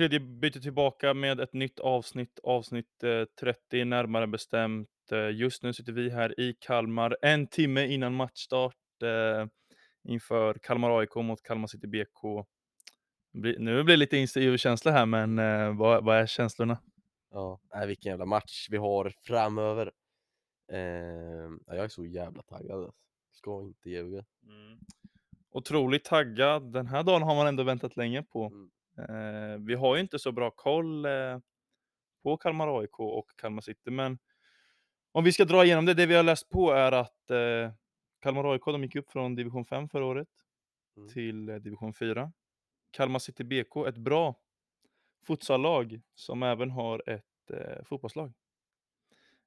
tredje byte tillbaka med ett nytt avsnitt, avsnitt eh, 30 närmare bestämt. Eh, just nu sitter vi här i Kalmar en timme innan matchstart eh, inför Kalmar AIK mot Kalmar City BK. Nu blir det lite intervjukänsla här, men eh, vad, vad är känslorna? Ja, nej, vilken jävla match vi har framöver. Ehm, ja, jag är så jävla taggad. alltså. Ska inte ljuga. Otroligt taggad. Den här dagen har man ändå väntat länge på. Mm. Eh, vi har ju inte så bra koll eh, på Kalmar AIK och Kalmar City, men om vi ska dra igenom det, det vi har läst på är att eh, Kalmar AIK de gick upp från division 5 förra året Mm. till eh, division 4. Kalmar City BK, ett bra futsallag som även har ett eh, fotbollslag.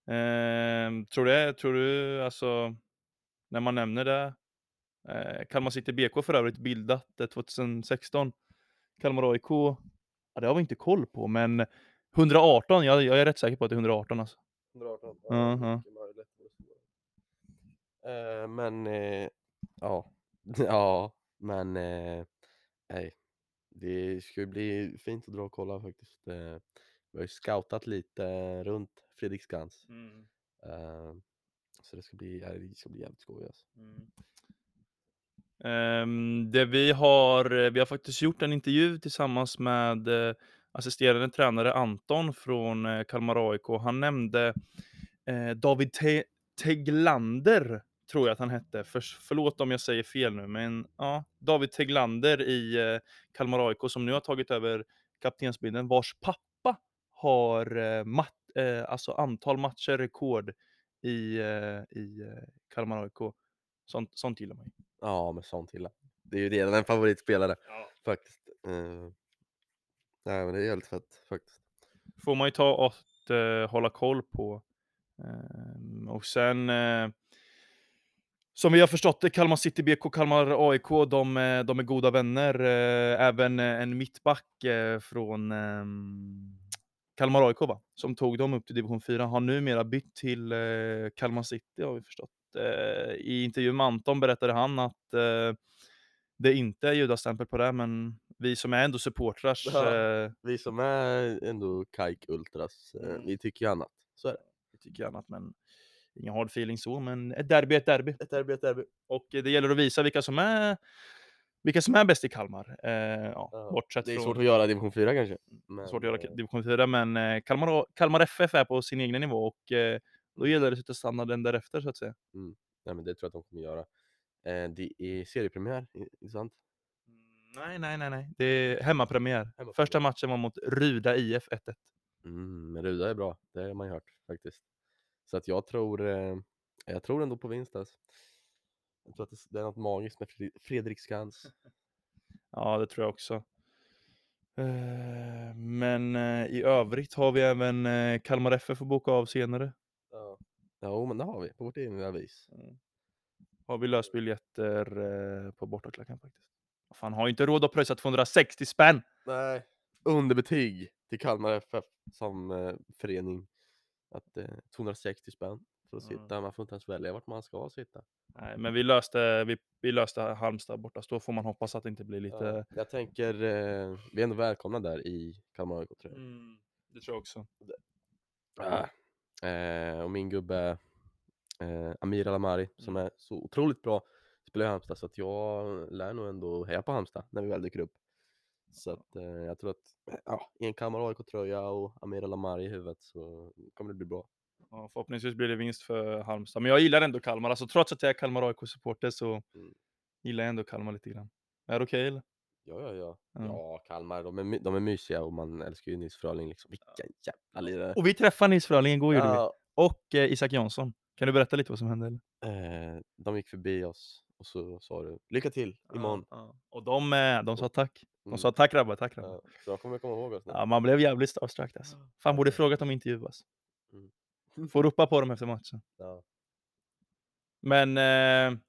Ehm, tror, det, tror du, alltså, när man nämner det, eh, Kalmar City BK för övrigt bildat eh, 2016, Kalmar AIK, ja, det har vi inte koll på, men 118, jag, jag är rätt säker på att det är 118 alltså. 118. Ja, mycket möjligt. Eh, men eh, ja, ja, men eh, nej, det ska ju bli fint att dra och kolla faktiskt. Eh, vi har ju scoutat lite runt Fredriksskans. Eh, så det ska bli, ja, det ska bli jävligt skoj alltså. Um, det vi har, eh, vi har faktiskt gjort en intervju tillsammans med uh, assisterande tränare Anton från uh, Kalmar AIK. Han nämnde uh, David Te- Teglander, tror jag att han hette. För, förlåt om jag säger fel nu, men ja, David Teglander i Kalmar AIK som nu har tagit över kaptensbilden vars pappa har mat, alltså antal matcher rekord i, i Kalmar AIK. Sånt, sånt gillar man ju. Ja, men sånt gillar. Det är ju redan en favoritspelare faktiskt. Eh, nej, men det är jävligt fett faktiskt. får man ju ta och eh, hålla koll på. Ehm, och sen, eh, som vi har förstått det, Kalmar City BK, Kalmar AIK, de, de är goda vänner. Även en mittback från ehm, Kalmar AIK, va? som tog dem upp till division 4, har numera bytt till Kalmar City, har vi förstått. Eh, I intervjun med Anton berättade han att eh, det inte är judastämpel på det, men vi som är ändå supportrars Ja. eh, Vi som är ändå Kajk Ultras, eh, Mm. vi tycker ju annat. Så är det. Jag tycker annat, men ingen hard feeling så, men ett derby är ett derby. Ett derby, ett derby. Och det gäller att visa vilka som är, vilka som är bäst i Kalmar. Eh, ja, Ja, bortsett Det är från, svårt att göra division 4 kanske. Men, svårt att göra eh, division 4, men Kalmar, Kalmar FF är på sin egen nivå och eh, då Mm. gäller det att sätta standarden därefter så att säga. Nej, men det tror jag att de kommer göra. Eh, det är seriepremiär, i- intressant. Nej, nej, nej, nej. Det är hemmapremiär. Hemmapremiär. Första matchen var mot Ruda IF 1-1. Mm, men Ruda är bra, det har man ju hört faktiskt. Så att jag tror, eh, jag tror ändå på vinst alltså. Jag tror att det, är något magiskt med Fred- Fredriksskans. Ja, det tror jag också. Eh, men eh, i övrigt har vi även eh, Kalmar FF att boka av senare. Ja. Jo, men det har vi på vårt egna vis. Har vi löst biljetter eh, på bortaklacken faktiskt. Fan, har ju inte råd att pröjsa 260 spänn! Nej. Underbetyg till Kalmar FF som eh, förening. Att eh, 260 spänn för att Mm. sitta. Man får inte ens välja vart man ska sitta. Nej, men vi löste, vi, vi löste Halmstad borta, så då får man hoppas att det inte blir lite... Ja, jag tänker, eh, vi är ändå välkomna där i Kalmar AIK tror jag. Mm, det tror jag också. Ah. Eh, och min gubbe eh, Amir Alamari som är så otroligt bra spelar i Halmstad så att jag lär nog ändå heja på Halmstad när vi väl dyker upp. Så att eh, jag tror att ja, i en Kalmar AIK-tröja och Amir Alamari i huvudet så kommer det bli bra. Ja, förhoppningsvis blir det vinst för Halmstad. Men jag gillar ändå Kalmar. Alltså, trots att jag är Kalmar AIK-supporter så Mm. gillar jag ändå Kalmar lite grann. Är det okej eller? Ja, ja, ja. Ja. Ja, Kalmar, de är, de är mysiga och man älskar ju Nils Fröling liksom. Vilken jävla lirare. Och vi träffade Nils Fröling igår gjorde vi. Ja, Och eh, Isak Jansson. Kan du berätta lite vad som hände? Eller? eh, de gick förbi oss och så sa du lycka till imorgon. Ja, ja. Och de, eh, de sa tack. De Mm. sa tack grabbar, tack grabbar. Ja, så jag kommer komma ihåg oss nu. Ja, man blev jävligt starstruck alltså. Fan, borde frågat om intervjuas. Mm. Får ropa på dem efter matchen. Ja. Men eh,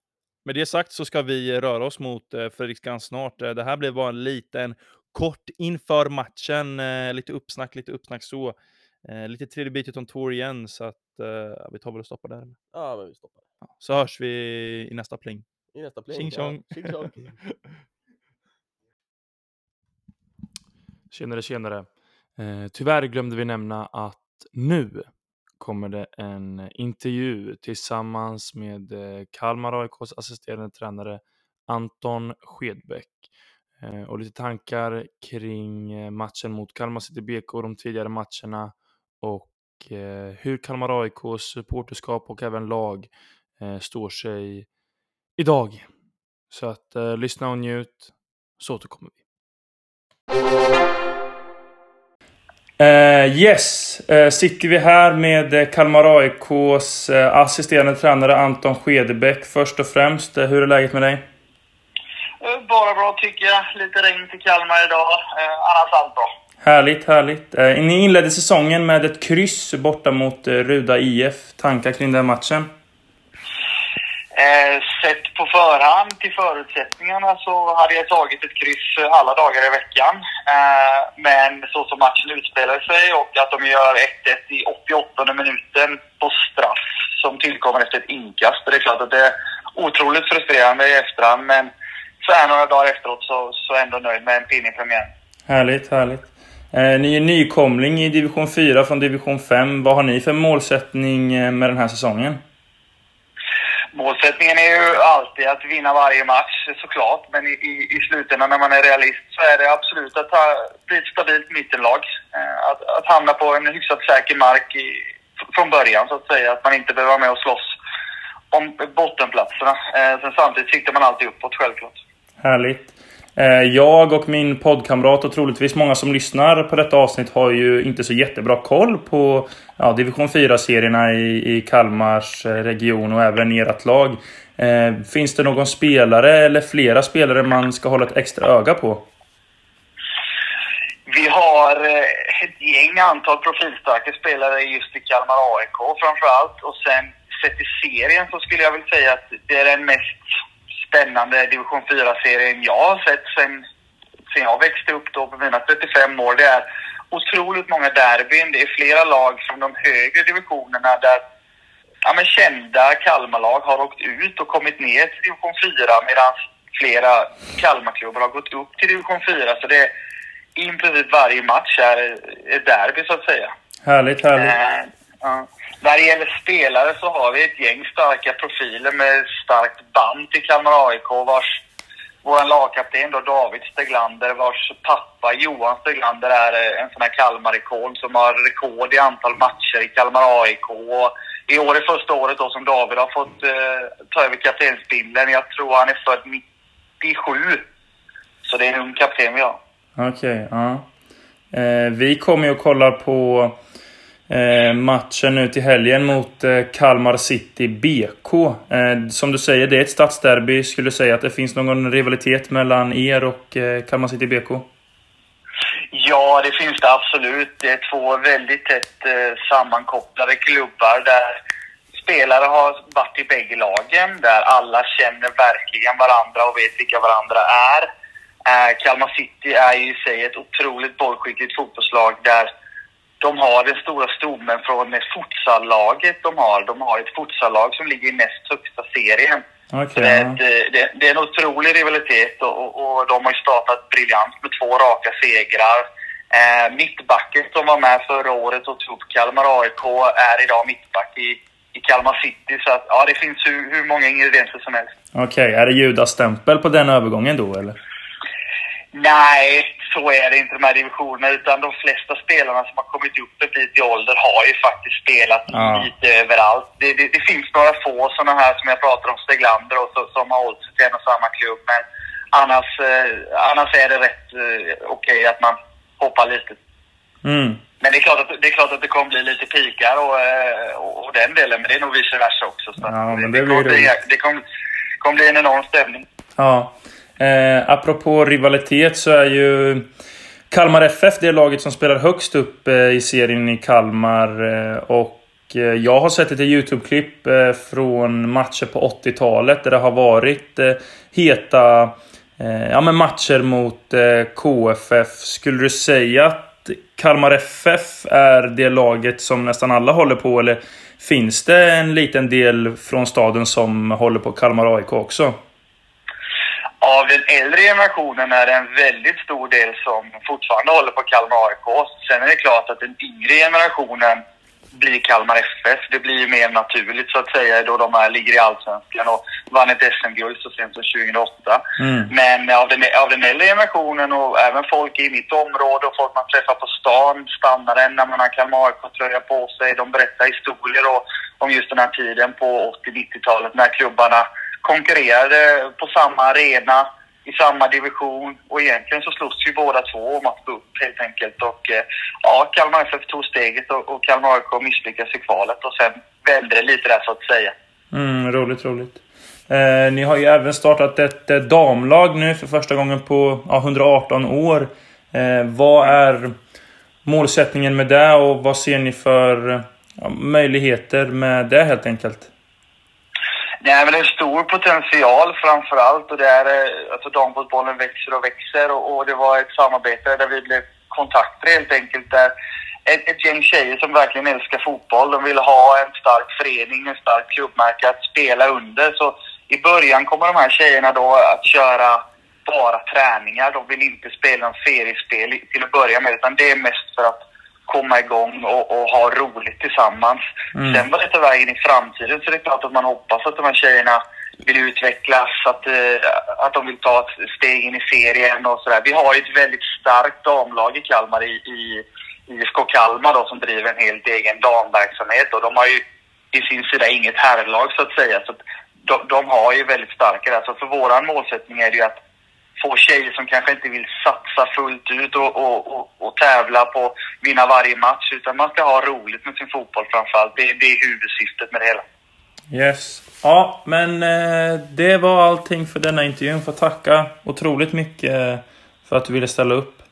med det sagt så ska vi röra oss mot eh, Fredriksskans snart. Eh, Det här blev bara en liten kort inför matchen. Eh, lite uppsnack, lite uppsnack så. Lite tredje bytet om tour igen, så att vi tar väl och stoppar där. ja, men vi stoppar. Så hörs vi i nästa pling. I nästa pling. Tjing tjong. Ja, tjing tjong. Tjenare, tjenare. Eh, tyvärr glömde vi nämna att nu kommer det en eh, intervju tillsammans med eh, Kalmar AIKs assisterande tränare Anton Skedbäck eh, och lite tankar kring matchen mot Kalmar City BK och de tidigare matcherna och hur Kalmar AIKs supporterskap och även lag står sig idag. Så att lyssna och njut, så återkommer vi. Uh, yes, uh, sitter vi här med Kalmar AIKs uh, assisterande tränare Anton Skedebäck. Först och främst, hur är läget med dig? Bara bra tycker jag. Lite regn till Kalmar idag. annars allt bra. Härligt, härligt. ni inledde säsongen med ett kryss borta mot Ruda IF. Tankar kring den matchen? Eh, sett på förhand till förutsättningarna så hade jag tagit ett kryss alla dagar i veckan. Eh, men så som matchen utspelar sig och att de gör 1-1 i 88 minuten på straff som tillkommer efter ett inkast. Det är klart att det är otroligt frustrerande i efterhand men så här några dagar efteråt så, så är jag ändå nöjd med en pinne i premiären. Härligt, härligt. Eh, ni är nykomling i division 4 från division 5. Vad har ni för målsättning eh, med den här säsongen? Målsättningen är ju alltid att vinna varje match såklart, men i, i, i slutändan när man är realist så är det absolut att ha, bli ett stabilt mittenlag. Eh, att, att hamna på en hyfsat säker mark i, från början så att säga, att man inte behöver vara med och slåss om bottenplatserna. Eh, sen samtidigt siktar man alltid uppåt självklart. Härligt. Eh, jag och min poddkamrat och troligtvis många som lyssnar på detta avsnitt har ju inte så jättebra koll på ja, division 4-serierna i, i Kalmars eh, region och även i ert lag. Eh, finns det någon spelare eller flera spelare man ska hålla ett extra öga på? Vi har eh, ett gäng antal profilstarka spelare just i Kalmar AIK framförallt. Och sen sett i serien så skulle jag väl säga att det är den mest spännande division 4-serien jag har sett sen, sen jag växte upp då på mina 35 år. Det är otroligt många derbyn. Det är flera lag från de högre divisionerna där ja, men kända Kalmarlag har åkt ut och kommit ner till division 4 medan flera Kalmarklubbar har gått upp till division 4. Så det är i princip varje match är, är derby så att säga. Härligt, härligt. Äh, ja. När det gäller spelare så har vi ett gäng starka profiler med starkt band till Kalmar AIK vars vår lagkapten då David Steglander vars pappa Johan Steglander är eh, en sån här Kalmar-ikon som har rekord i antal matcher i Kalmar AIK. Och I år är första året då som David har fått eh, ta över kaptensbindeln. Jag tror han är född 97. Så det är en ung kapten vi har. Okej, okay, ja. Eh, vi kommer ju och kollar på Eh, matchen nu till helgen mot eh, Kalmar City BK. Eh, som du säger, det är ett stadsderby. Skulle du säga att det finns någon rivalitet mellan er och eh, Kalmar City BK? Ja, det finns det absolut. Det är två väldigt tätt eh, sammankopplade klubbar där spelare har varit i bägge lagen, där alla känner verkligen varandra och vet vilka varandra är. Eh, Kalmar City är ju i sig ett otroligt bollskickligt fotbollslag där de har den stora stommen från futsallaget de har. De har ett futsallag som ligger i näst högsta serien. Okay. Det, är det, det, är en otrolig rivalitet och, och, de har ju startat briljant med två raka segrar. Eh, mittbacken som var med förra året och tog Kalmar AIK är idag mittback i, i Kalmar City. Så att, ja, det finns hur, hur många ingredienser som helst. Okej, okay. är det Judas-stämpel på den övergången då eller? Nej, så är det inte de här divisionerna. Utan de flesta spelarna som har kommit upp en bit i ålder har ju faktiskt spelat ja. lite överallt. Det, det, det, finns några få sådana här som jag pratar om, Steglander och så, som har hållit sig till en och samma klubb. Men annars, eh, annars är det rätt eh, okej okay att man hoppar lite. Mm. Men det är, klart att, det är klart att det kommer bli lite pikar och, eh, och, och den delen, men det är nog vice versa också. Så ja, det, det, kommer bli, det kommer, kommer bli en enorm stämning. Ja. Eh, apropå rivalitet så är ju Kalmar FF det laget som spelar högst upp eh, i serien i Kalmar. Eh, och eh, jag har sett ett YouTube-klipp eh, från matcher på 80-talet där det har varit eh, heta eh, ja, men matcher mot eh, KFF. Skulle du säga att Kalmar FF är det laget som nästan alla håller på? Eller finns det en liten del från staden som håller på Kalmar AIK också? Av den äldre generationen är det en väldigt stor del som fortfarande håller på Kalmar AIK. Sen är det klart att den yngre generationen blir Kalmar FF. Det blir ju mer naturligt så att säga då de här ligger i Allsvenskan och vann ett SM-guld så sent som 2008. Mm. Men av den, av den äldre generationen och även folk i mitt område och folk man träffar på stan stannar en när man har Kalmar AIK-tröja på sig. De berättar historier och, om just den här tiden på 80-90-talet när klubbarna konkurrerade på samma arena i samma division och egentligen så slogs ju båda två om att gå upp helt enkelt. Och eh, ja, Kalmar FF tog steget och, och Kalmar AIK misslyckades i kvalet och sen vände det lite där så att säga. Mm, roligt, roligt. Eh, ni har ju även startat ett eh, damlag nu för första gången på ja, 118 år. Eh, vad är målsättningen med det och vad ser ni för ja, möjligheter med det helt enkelt? Nej, men det är en stor potential framför allt och det är, eh, alltså damfotbollen växer och växer och, och det var ett samarbete där vi blev kontakter helt enkelt. Där ett, ett gäng tjejer som verkligen älskar fotboll. De vill ha en stark förening, en stark klubbmärke att spela under. Så i början kommer de här tjejerna då att köra bara träningar. De vill inte spela en feriespel till att börja med utan det är mest för att komma igång och, och ha roligt tillsammans. Mm. Sen vad det tar vägen i framtiden så är det klart att man hoppas att de här tjejerna vill utvecklas, att, eh, att de vill ta ett steg in i serien och sådär. Vi har ju ett väldigt starkt damlag i Kalmar i, i IFK Kalmar då, som driver en helt egen damverksamhet och de har ju i sin sida inget herrlag så att säga. Så att de, de har ju väldigt starka där. Så för våran målsättning är det ju att få tjejer som kanske inte vill satsa fullt ut och, och, och, och tävla på vinna varje match utan man ska ha roligt med sin fotboll framförallt. Det, det är huvudsyftet med det hela. Yes. Ja, men eh, det var allting för denna intervjun. Får tacka otroligt mycket för att du ville ställa upp.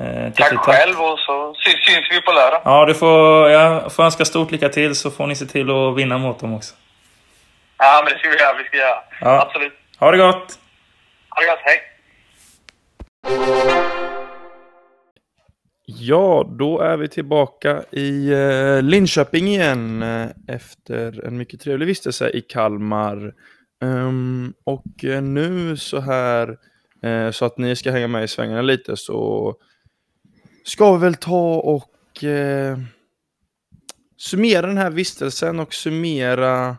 Eh, Tack tack. själv och så syns, syns vi på lördag. Ja, du får, jag får önska stort lycka till så får ni se till att vinna mot dem också. Ja, men det ska vi göra. Vi ska göra. Ja. Absolut. Ha det gott! Ha det gott. Hej! Ja, då är vi tillbaka i eh, Linköping igen eh, efter en mycket trevlig vistelse i Kalmar. Ehm, och eh, nu så här, så att ni ska hänga med i svängarna lite så ska vi väl ta och eh, summera den här vistelsen och summera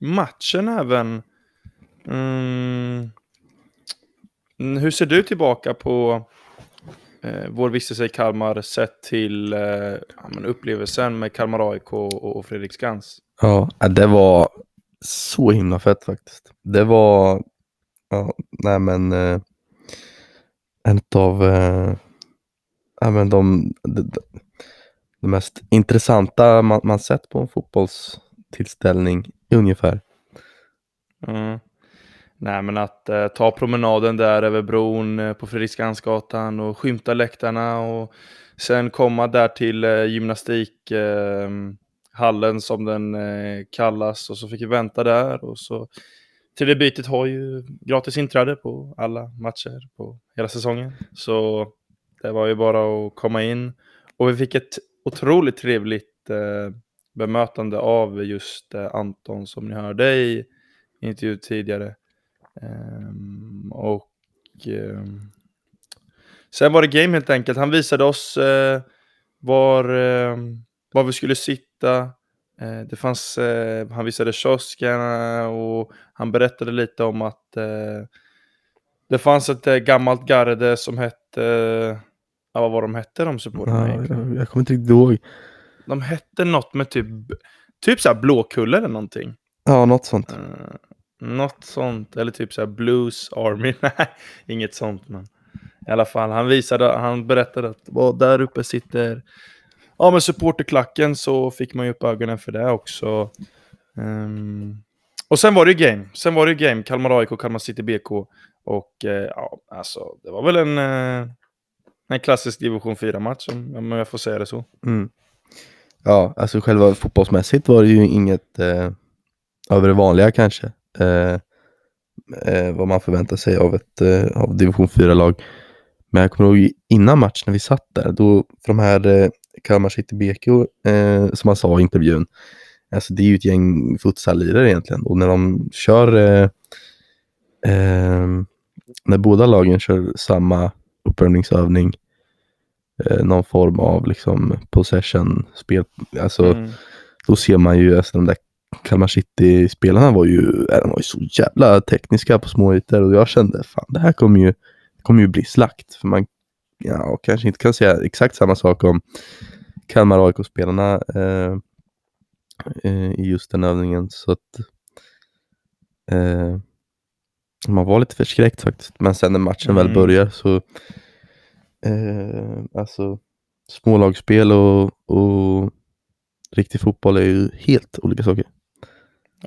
matchen även. Mm, hur ser du tillbaka på eh, vår vistelse i Kalmar sett till eh, upplevelsen med Kalmar AIK och, och Fredrik Skans? Ja, det var så himla fett faktiskt. Det var, ja, nej men, eh, en av eh, ja, men de, de, de, de mest intressanta man, man sett på en fotbollstillställning ungefär. Mm. Nej men att eh, ta promenaden där över bron eh, på Fredriksskansgatan och skymta läktarna och sen komma där till eh, gymnastikhallen eh, som den eh, kallas och så fick vi vänta där och så tredje bytet har ju gratis inträde på alla matcher på hela säsongen. Så det var ju bara att komma in och vi fick ett otroligt trevligt eh, bemötande av just eh, Anton som ni hörde i intervju tidigare. Ehm, och ehm, sen var det game helt enkelt. Han visade oss eh, var, eh, var vi skulle sitta. Eh, det fanns, eh, han visade kioskerna och han berättade lite om att det fanns ett gammalt garde som hette, ja, vad var de hette de supportrarna Ja, jag, jag kommer inte riktigt ihåg. De hette något med typ, typ såhär Blåkulla eller någonting. Ja, något sånt. Något sånt, eller typ såhär Blues Army. Nej, inget sånt. Men i alla fall, han visade, han berättade att oh, där uppe sitter Ja men supporterklacken så fick man ju upp ögonen för det också. Um... och sen var det ju game. Sen var det ju game. Kalmar AIK, Kalmar City BK. Och eh, ja, alltså det var väl en, eh, en klassisk division 4-match om, om jag får säga det så. Mm. Ja, alltså själva fotbollsmässigt var det ju inget eh, över det vanliga kanske. Eh, eh, vad man förväntar sig av ett eh, av division 4-lag. Men jag kommer ihåg innan matchen när vi satt där, då för de här eh, Kalmar City BK, eh, som man sa i intervjun, alltså det är ju ett gäng futsallirare egentligen och när de kör eh, ehm, när båda lagen kör samma uppvärmningsövning, eh, någon form av liksom possession-spel, alltså Mm. då ser man ju, alltså de där Kalmar City-spelarna var ju, äh, de var ju så jävla tekniska på små ytor och jag kände fan det här kommer ju, kommer ju bli slakt. För man ja, kanske inte kan säga exakt samma sak om Kalmar AIK-spelarna eh, eh, i just den övningen. Så att eh, man var lite förskräckt faktiskt. Men sen när matchen väl Mm. börjar så eh, alltså smålagsspel och, och riktig fotboll är ju helt olika saker.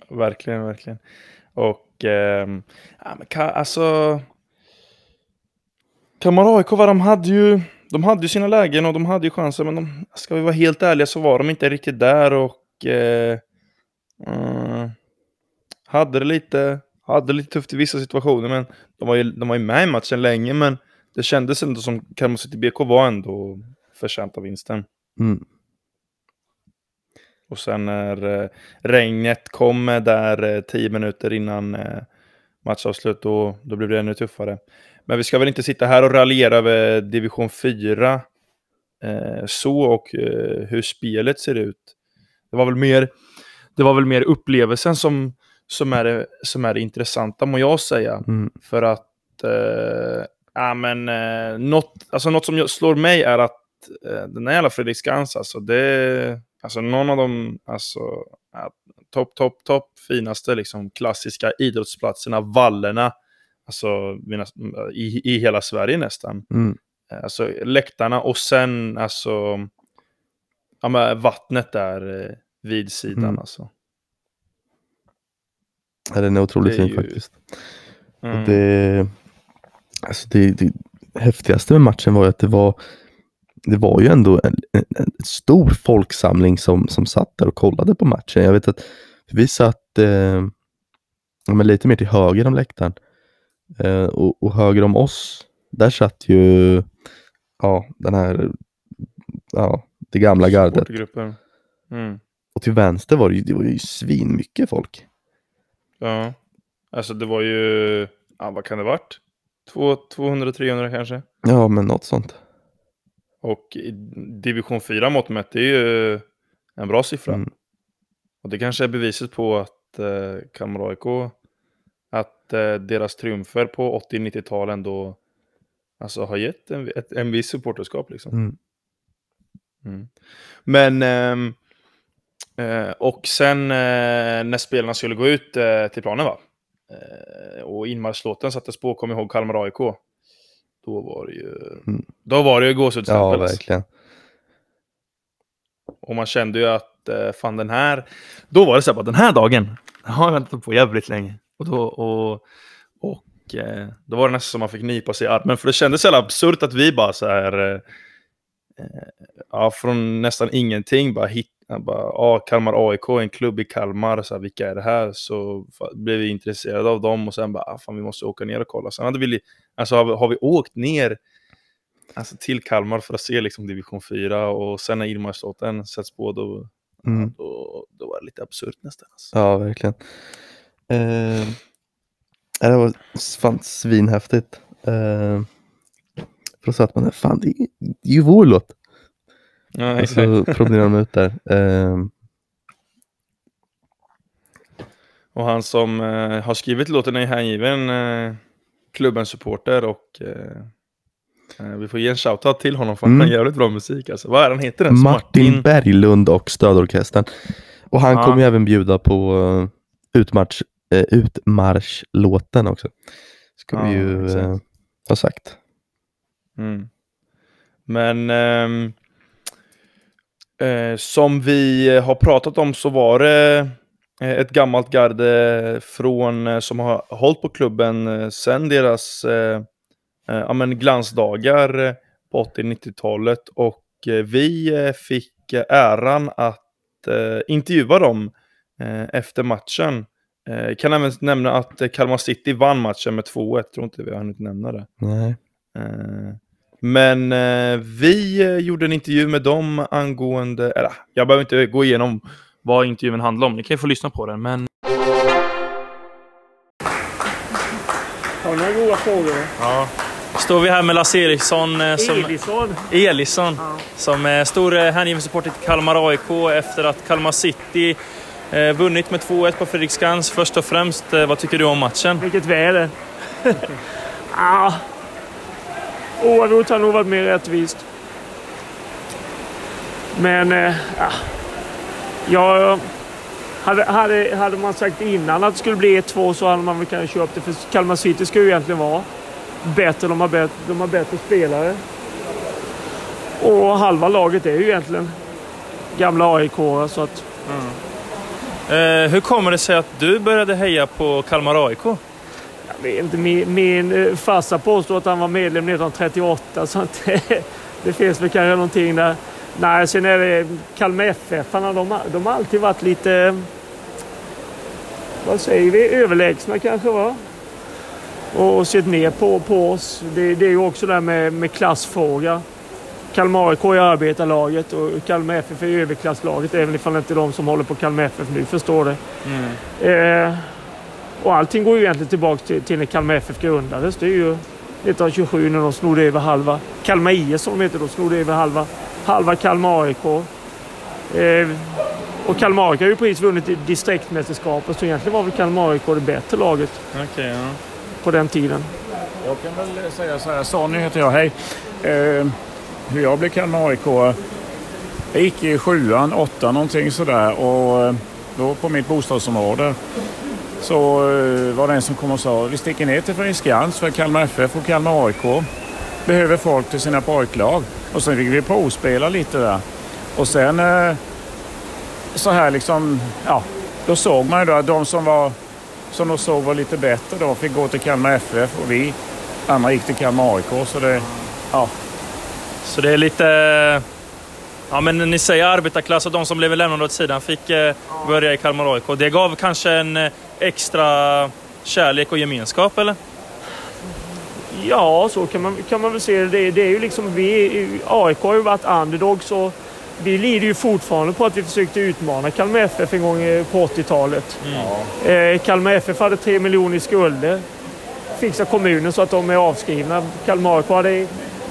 Verkligen, verkligen. Och eh, ja, men ka, alltså... Kalmar AIK, de hade ju de hade ju sina lägen och de hade ju chanser, men de, ska vi vara helt ärliga så var de inte riktigt där och eh, eh, hade det lite hade det lite tufft i vissa situationer, men de var ju, de var ju med i matchen länge, men det kändes ändå som Kalmar City BK var ändå förtjänt av vinsten. Mm. Och sen när eh, regnet kom där eh, tio minuter innan eh, matchavslut, då, då blev det ännu tuffare. Men vi ska väl inte sitta här och raljera över division 4 eh, så och eh, hur spelet ser ut. Det var väl mer, det var väl mer upplevelsen som, som, är, det, som är det intressanta, må jag säga. Mm. För att, eh, ja men, eh, något, alltså något som slår mig är att eh, den här jävla Fredriksskans, alltså det, alltså någon av de, alltså, topp, topp, topp finaste liksom klassiska idrottsplatserna, vallerna, alltså i, i hela Sverige nästan. Mm. Eh, Alltså läktarna och sen alltså, ja men vattnet där eh, vid sidan Mm. alltså. Ja, den är otroligt fin ju- faktiskt. Mm. Det, alltså det, det häftigaste med matchen var ju att det var det var ju ändå en, en, en stor folksamling som, som satt där och kollade på matchen. Jag vet att vi satt eh, men lite mer till höger om läktaren eh, och, och höger om oss, där satt ju ja, den här, ja, det gamla gardet. Mm. Och till vänster var det ju, det var ju svin mycket folk. Ja, alltså det var ju, ja vad kan det varit? 200-300 kanske? Ja, men något sånt. Och division 4 mått mätt, det är ju en bra siffra. Mm. Och det kanske är beviset på att eh, Kalmar AIK, att eh, deras triumfer på 80-90-tal ändå alltså, har gett en, ett, en viss supporterskap. Liksom. Mm. Mm. Men, ehm, eh, och sen eh, när spelarna skulle gå ut eh, till planen va? Eh, och inmarschlåten sattes på, kom ihåg Kalmar AIK. Då var det ju, Mm. Då var det ju Ja, gåshudstämpel. alltså. verkligen. och man kände ju att eh, fan den här, då var det så här bara den här dagen den har jag väntat på jävligt länge. Och då, och, och eh, då var det nästan som man fick nypa sig i armen, för det kändes så jävla absurt att vi bara så här, eh, eh, ja från nästan ingenting bara hit, ja, bara, ja, Kalmar AIK, en klubb i Kalmar, så här, vilka är det här? Så blev vi intresserade av dem och sen bara, ah, fan vi måste åka ner och kolla. Sen hade vi, alltså har vi, har vi åkt ner alltså, till Kalmar för att se liksom division 4 och sen när Irmarslåten sätts på då, Mm. då, då var det lite absurt nästan. Alltså. Ja, verkligen. Eh, det var fan svinhäftigt. Eh, för då satt man där, fan det är, det är ju vår låt. Ja, Och så promenerade de ut där. Eh, Och han som eh, har skrivit låten är hängiven eh, klubbens supporter och eh, vi får ge en shoutout till honom för han Mm. har jävligt bra musik. Alltså. Vad är han heter den? Martin Berglund och Stödorkestern. Och han Ja. kommer ju även bjuda på uh, utmarsch, uh, utmarschlåten också. Ska vi Ja, ju exakt. eh, ha sagt. Mm. Men ehm, eh, som vi har pratat om så var det eh, ett gammalt garde från, eh, som har hållit på klubben eh, sen deras eh, eh, ja, men glansdagar eh, på 80-90-talet och eh, vi eh, fick eh, äran att eh, intervjua dem eh, efter matchen. Eh, kan även nämna att eh, Kalmar City vann matchen med 2-1, tror inte vi har hunnit nämna det. Nej. Eh, Men eh, vi eh, gjorde en intervju med dem angående, eller jag behöver inte gå igenom vad intervjun handlar om, ni kan ju få lyssna på den, men Har du några goda frågor? Ja. Står vi här med Lasse Eriksson, eh, som, Elisson. Elisson, Ja. som är stor eh, hängiven supporter till Kalmar AIK efter att Kalmar City eh, vunnit med 2-1 på Fredriksskans. Först och främst, eh, vad tycker du om matchen? Vilket väder. ah. Oavgjort har nog varit mer rättvist. Men eh, ja. jag, hade, hade, hade man sagt innan att det skulle bli 1-2 så hade man väl kanske köpt det. För Kalmar City ska ju egentligen vara bättre. De har bättre, de har bättre spelare. Och halva laget är ju egentligen gamla AIK. Så att, Eh, hur kommer det sig att du började heja på Kalmar AIK? Jag vet inte, min, min eh, farsa påstår att han var medlem 1938 så att det, det finns väl kanske någonting där. Nej, sen är det Kalmar FF, de, har- de har alltid varit lite, vad säger vi, överlägsna kanske va? Och, och sett ner på, på oss. Det, det är ju också där med, med klassfråga. Kalmar AIK är arbetarlaget och Kalmar FF är överklasslaget även ifall inte de som håller på Kalmar FF nu förstår det. Eh, och allting går ju egentligen tillbaka till, till när Kalmar FF grundades. Det är ju 1927 när de snodde över halva Kalmar IS som de heter då, snodde över halva, halva Kalmar AIK. Eh, och Kalmar AIK har ju precis vunnit distriktmästerskapet så egentligen var väl Kalmar AIK det bättre laget Okej, ja på den tiden. Jag kan väl säga så här, Sonny heter jag, hej. Eh, hur jag blev Kalmar AIK. Jag gick i sjuan, åttan någonting sådär och eh, då på mitt bostadsområde så eh, var det en som kom och sa vi sticker ner till Fredriksskans för Kalmar FF och Kalmar AIK behöver folk till sina pojklag. Och sen fick vi provspela lite där. Och sen eh, så här liksom, ja, då såg man ju då att de som var som de såg var lite bättre då fick gå till Kalmar FF och vi andra gick till Kalmar AIK. Så det, ja, Så det är lite... Ja, men ni säger arbetarklass och de som blev lämnade åt sidan fick eh, börja i Kalmar AIK. Det gav kanske en eh, extra kärlek och gemenskap, eller? Ja, så kan man, kan man väl se det. det. Det är ju liksom vi, AIK har ju varit underdogs och vi lider ju fortfarande på att vi försökte utmana Kalmar FF en gång eh, på 80-talet. Eh, Kalmar FF hade 3 miljoner i skulder. Fixa kommunen så att de är avskrivna. Kalmar AIK hade,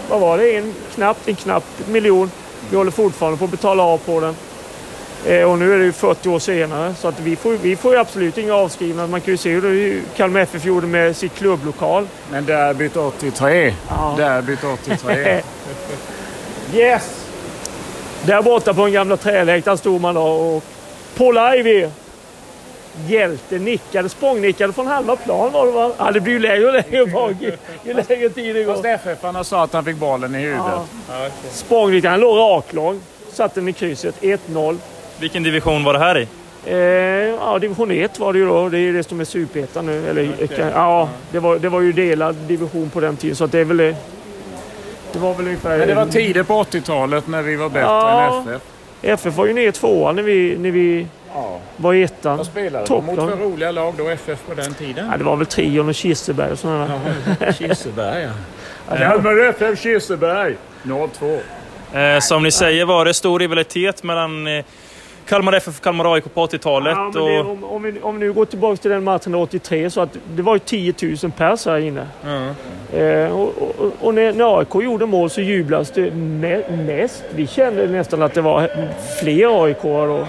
vad var det, en knappt en knapp miljon. Vi håller fortfarande på att betala av på den. Eh, och nu är det ju 40 år senare så att vi får, vi får ju absolut inga avskrivna. Man kan ju se hur Kalmar FF gjorde med sitt klubblokal. men derbyt 83. Ja. Derbyt 83. Yes! Där borta på den gamla träläktaren stod man då och Paul Ivy, hjälte, nickade, språngnickade från halva plan var det va? Ja, det blir ju längre och längre bak ju, ju längre tid det Fast går. FF-arna sa att han fick bollen i huvudet. Ja. Språngnickade, han låg raklång, satte den i krysset, 1-0. Vilken division var det här i? Eh, ja, division 1 var det ju då. Det är ju det som är superettan nu. Eller, ja, det var, det var ju delad division på den tiden så att det är väl det. Var väl ungefär... Men det var tidigt på 80-talet när vi var bättre Ja. än FF. FF var ju ner tvåa när vi, när vi Ja. var i ettan. Vad spelade de Topplag. mot för roliga lag då, FF på den tiden? Ja, det var väl Trion och Kirseberg och sådana där. Kirseberg ja. Kalmar FF Kirseberg 02. Eh, som ni säger var det stor rivalitet mellan eh, Kalmar FF och Kalmar AIK på 80-talet. Ja, det, och, om, om, vi, om vi nu går tillbaka till den matchen 83 så att det var ju 10 000 pers här inne. ja. Eh, och och, och när, när AIK gjorde mål så jublades det me- mest. Vi kände nästan att det var fler AIK då.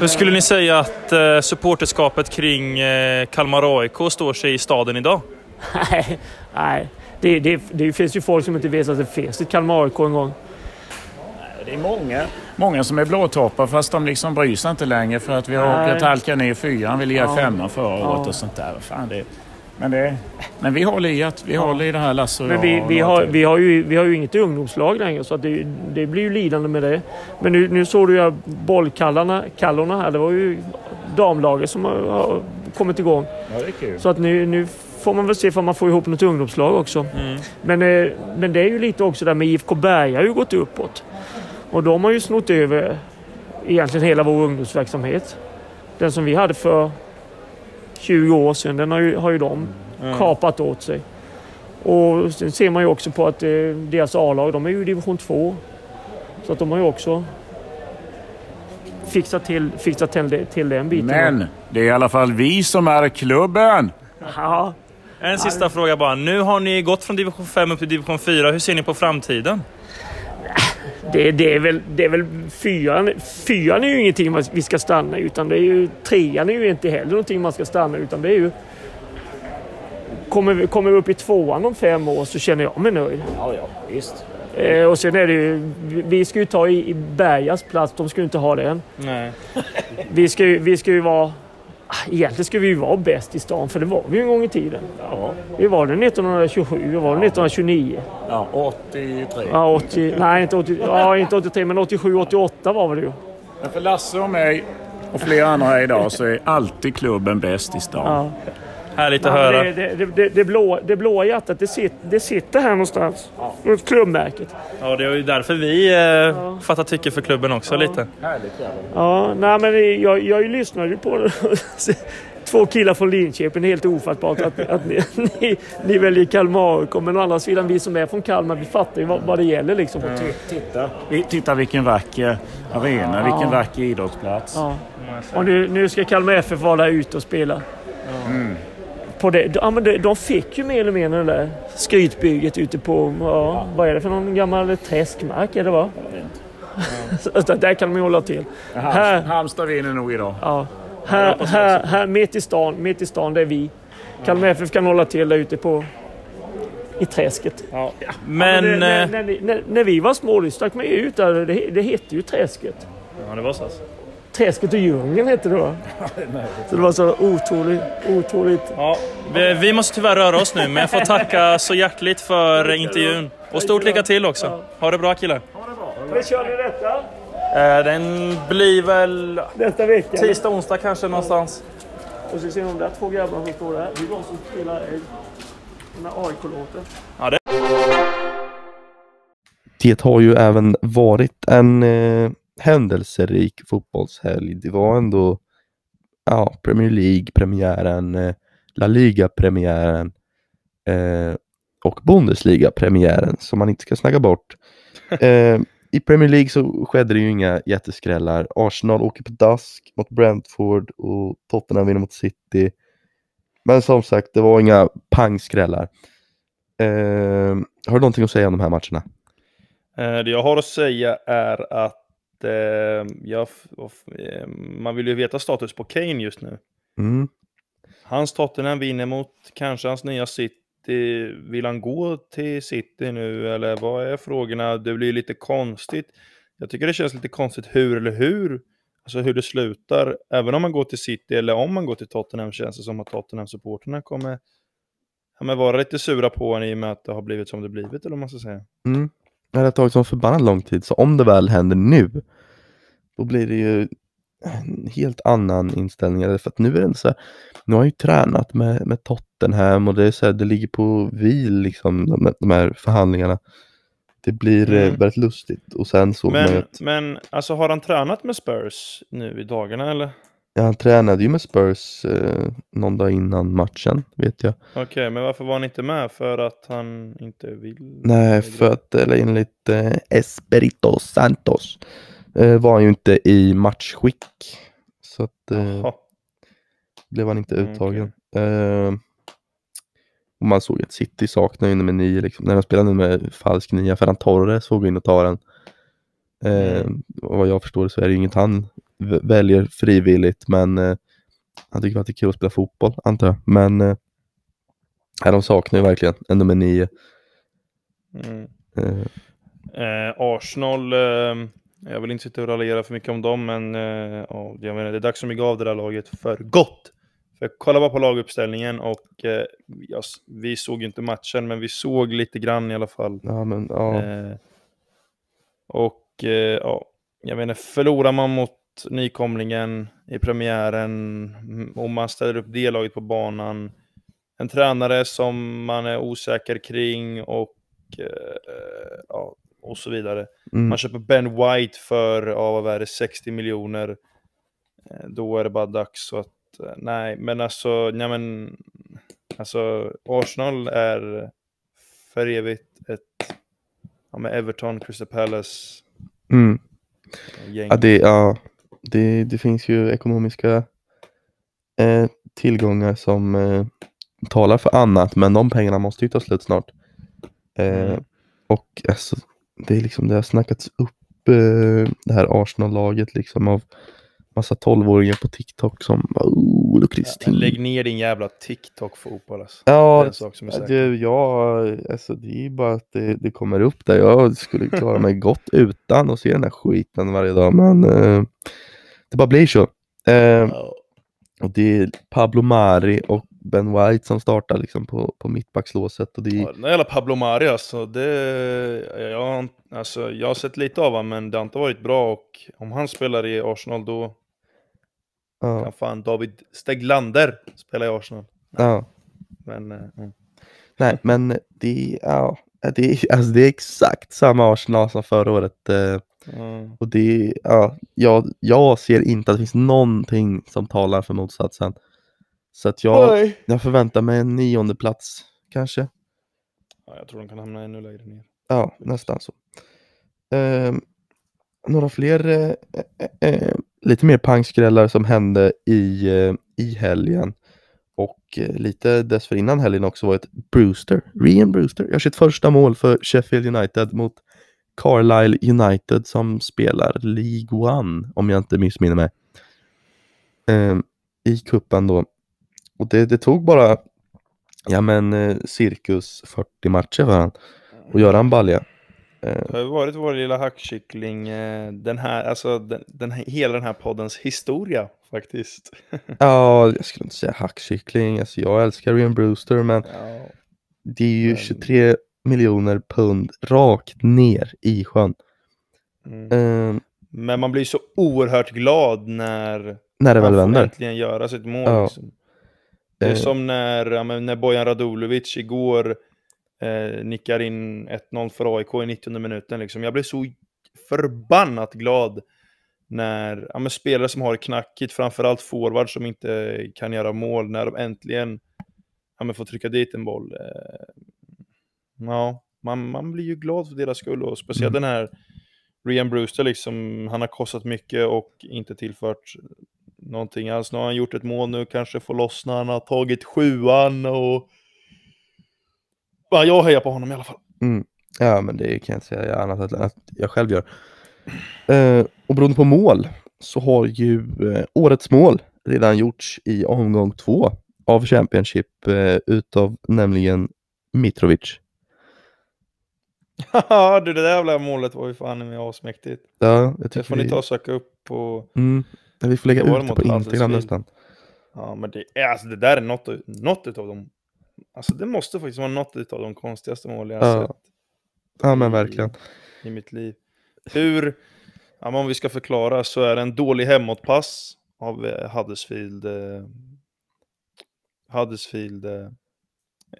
Hur skulle ni säga att eh, supporterskapet kring eh, Kalmar AIK står sig i staden idag? Nej, nej. Det, det, det finns ju folk som inte vet att det finns ett Kalmar AIK en gång. Det är många, många som är blåtoppar fast de liksom bryr sig inte längre för att vi har råkat halka ner i fyran. Vi ligger Ja. femman förra Ja. året och sånt där. Fan, det, men, det, men vi håller i att vi håller i det här Lasse och Men jag vi, och vi, har, vi, har ju, vi har ju inget ungdomslag längre så att det, det blir ju lidande med det. Men nu, nu såg du ju bollkallarna kallorna här. Det var ju damlaget som har, har kommit igång. Ja, det är kul. Så att nu, nu får man väl se om man får ihop något ungdomslag också. Men, eh, men det är ju lite också där med IFK Berga har ju gått uppåt. Och de har ju snott över egentligen hela vår ungdomsverksamhet. Den som vi hade för 20 år sedan, den har ju, har ju de kapat åt sig. Och sen ser man ju också på att eh, deras A-lag, de är ju i division 2. Så att de har ju också fixat till, fixat till, till den biten. Men det är i alla fall vi som är klubben. Ja, En sista fråga bara. Nu har ni gått från division 5 upp till division 4. Hur ser ni på framtiden? Det, det, är väl, det är väl fyran. Fyran är ju ingenting vi ska stanna utan det är ju trean är ju inte heller någonting man ska stanna utan det är ju... Kommer vi, kommer vi upp i tvåan om fem år så känner jag mig nöjd. Ja, ja, visst. Eh, och sen är det ju, vi- vi ska ju ta i, i Bergas plats, de ska ju inte ha den. Nej. Vi ska ju, vi ska ju vara... ah, Egentligen ska vi ju vara bäst i stan, för det var vi ju en gång i tiden. Ja, Vi var det 1927, vi var det 1929. ja 83. Ja, 80, nej, inte, 80, ja, inte 83, men 87, 88 var det ju. Men för Lasse och mig och flera andra här idag så är alltid klubben bäst i stan. Ja. Härligt att Ja, höra. det, det, det, det, det, blå, det blåa hjärtat, det, sit, det sitter här någonstans. Runt klubbmärket. Ja, det är ju därför vi eh, fattar tycke för klubben också lite. Härligt. Ja, nej men jag, jag lyssnade ju på det. Två killar från Linköping, det är helt ofattbart att, att ni, ni, ni väljer Kalmar AIK. Men å andra sidan, vi som är från Kalmar, vi fattar ju vad, vad det gäller liksom. Titta. Vi- Titta vilken vacker arena, vilken vacker idrottsplats. Ja. Och nu, nu ska Kalmar FF vara där ute och spela. På det, ja, men de, fick ju mer eller mindre det där skrytbygget ute på, ja, vad är det för någon gammal träskmark är det va? Så där kan de ju hålla till. Här. Halmstad vinner nog idag. Ja. Här, här, här mitt i stan, mitt i stan, det är vi. Kalmar FF kan hålla till där ute på i träsket. Men... Men, när, när, eh, när, vi- när, när vi var små, då stack man ju ut där. Det, det hette ju Träsket. Ja, det var så. alltså. Träsket och djungeln hette det va? Så det var så otroligt, otroligt. Ja, vi, vi måste tyvärr röra oss nu, men jag får tacka så hjärtligt för intervjun. Och stort lycka till också. Ha det bra killar. När kör ni detta? Eh, den blir väl Nästa vecka? tisdag, onsdag kanske någonstans. Och så ser de där två grabbarna som står där. Det är de som spelar den här AIK-låten. Det har ju även varit en eh, händelserik fotbollshelg. Det var ändå ja, Premier League-premiären, eh, La Liga-premiären eh, och Bundesliga-premiären som man inte ska snacka bort. Eh, I Premier League så skedde det ju inga jätteskrällar. Arsenal åker på dask mot Brentford och Tottenham vinner mot City. Men som sagt, det var inga pangskrällar. Eh, har du någonting att säga om de här matcherna? Eh, Det jag har att säga är att eh, jag, eh, man vill ju veta status på Kane just nu. Mm. Hans Tottenham vinner mot kanske hans nya City. Vill han gå till City nu eller vad är frågorna? Det blir lite konstigt. Jag tycker det känns lite konstigt hur eller hur. Alltså hur det slutar. Även om man går till City eller om man går till Tottenham känns det som att Tottenham-supporterna kommer ja, men vara lite sura på en i och med att det har blivit som det blivit eller vad man ska säga. Mm. Det har tagit så förbannat lång tid, så om det väl händer nu, då blir det ju en helt annan inställning. För att nu är det så här, nu har jag ju tränat med, med Tottenham och det är så här, det ligger på vil liksom, de, de här förhandlingarna. Det blir eh, Mm. väldigt lustigt och sen såg man ju Men, att men alltså har han tränat med Spurs nu i dagarna eller? ja, han tränade ju med Spurs eh, någon dag innan matchen, vet jag. Okej, men varför var han inte med? För att han inte vill? Nej, för att eller enligt eh, Espirito Santos eh, var han ju inte i matchskick. Så att eh, blev han inte Mm, uttagen. Eh, och man såg att City saknar ju nummer nio. Liksom. När de spelade med falsk nia, Ferran Torres gå in och ta den. Eh, Mm. och vad jag förstår så är det ju inget han väljer frivilligt, men eh, han tycker att det är kul att spela fotboll, antar jag. Men eh, de saknar ju verkligen en nummer nio. Mm. Eh, Eh, Arsenal, eh, jag vill inte sitta och raljera för mycket om dem, men eh, ja, jag menar, det är dags att mygga av det där laget för gott. För kolla bara på laguppställningen och eh, ja, s- vi såg ju inte matchen, men vi såg lite grann i alla fall. ja, men ja. Eh, och eh, ja, jag menar, förlorar man mot nykomlingen i premiären och man ställer upp det laget på banan, en tränare som man är osäker kring och, eh, ja, och så vidare. Mm. Man köper Ben White för, ja, vad är det, 60 miljoner. Eh, Då är det bara dags så att, eh, nej, men alltså, nej men, alltså Arsenal är för evigt ett, ja med Everton, Crystal Palace, Mm. gäng. Ja, det, ja det, det finns ju ekonomiska eh, tillgångar som eh, talar för annat, men de pengarna måste ju ta slut snart. Eh, Mm. Och alltså, det är liksom, det har snackats upp eh, det här Arsenal-laget liksom av massa tolvåringar på TikTok som bara, oh, Lo Kristin. Lägg ner din jävla TikTok-fotboll alltså. Det Ja, är en sak som är Ja, säker. Du, jag, alltså det är bara att det, det kommer upp där. Jag skulle klara mig gott utan att se den här skiten varje dag, men eh, det bara blir så. Eh, Ja. och det är Pablo Mari och Ben White som startar liksom på, på mittbackslåset. Och det Ja, Den där jävla Pablo Mari alltså, det, jag, alltså, jag har sett lite av honom men det har inte varit bra och om han spelar i Arsenal då ja, kan fan David Steglander spela i Arsenal. ja. Men eh, mm. Nej, men det, ja, det, alltså det är exakt samma Arsenal som förra året. Eh, ja. och det, ja, jag, jag ser inte att det finns någonting som talar för motsatsen. Så att jag, jag förväntar mig en nionde plats kanske. ja, jag tror de kan hamna ännu lägre ner. Ja, nästan så. Ehm, några fler, eh, eh, eh, lite mer pangskrällar som hände i, eh, i helgen. Och eh, lite dessförinnan helgen också var ett Brewster, Rian Brewster, gör sitt första mål för Sheffield United mot Carlisle United som spelar League One, om jag inte missminner mig. Ehm, I kuppen då. Och det, det tog bara, ja men eh, cirkus 40 matcher för han att göra en balja. Eh, Det har ju varit vår lilla hackkyckling, eh, den här, alltså den, den, hela den här poddens historia faktiskt. Ja, jag skulle inte säga hackkyckling. Alltså, jag älskar Rian Brewster, men Ja. det är ju Men- 23 miljoner pund rakt ner i sjön. Mm. Eh, Men man blir så oerhört glad när när det väl vänder. äntligen göra sitt mål. Ja. Liksom. Det är Eh, som när, ja, när Bojan Radulovic igår eh, nickar in 1-0 för AIK i 90 minuten. Liksom. Jag blev så förbannat glad när ja, spelare som har det knackigt, framförallt forward som inte kan göra mål, när de äntligen ja, får trycka dit en boll. Eh, ja, man, man blir ju glad för deras skull och speciellt Mm. den här Rian Brewster, liksom, han har kostat mycket och inte tillfört någonting alls. Nu har han gjort ett mål nu, kanske får lossna, han har tagit sjuan och... Ja, jag hejar på honom i alla fall. Ja, men det kan jag inte säga annat än att jag själv gör. Eh, och beroende på mål så har ju eh, årets mål redan gjorts i omgång två av Championship eh, utav nämligen Mitrovic. Haha, du det där jävla målet var ju fan med asmäktigt. Ja, jag Det tycker får ni vi, ta och söka upp på... mm, vi får lägga ut det på Instagram Huddersfield. nästan. Ja, men det, är, alltså, det där är något, något utav dem. Alltså det måste faktiskt vara något utav de konstigaste mål jag har Ja. sett Ja, men i- verkligen. i mitt liv. Hur, ja, men om vi ska förklara, så är det en dålig hemåtpass av eh, Huddersfield. Eh, Huddersfield eh,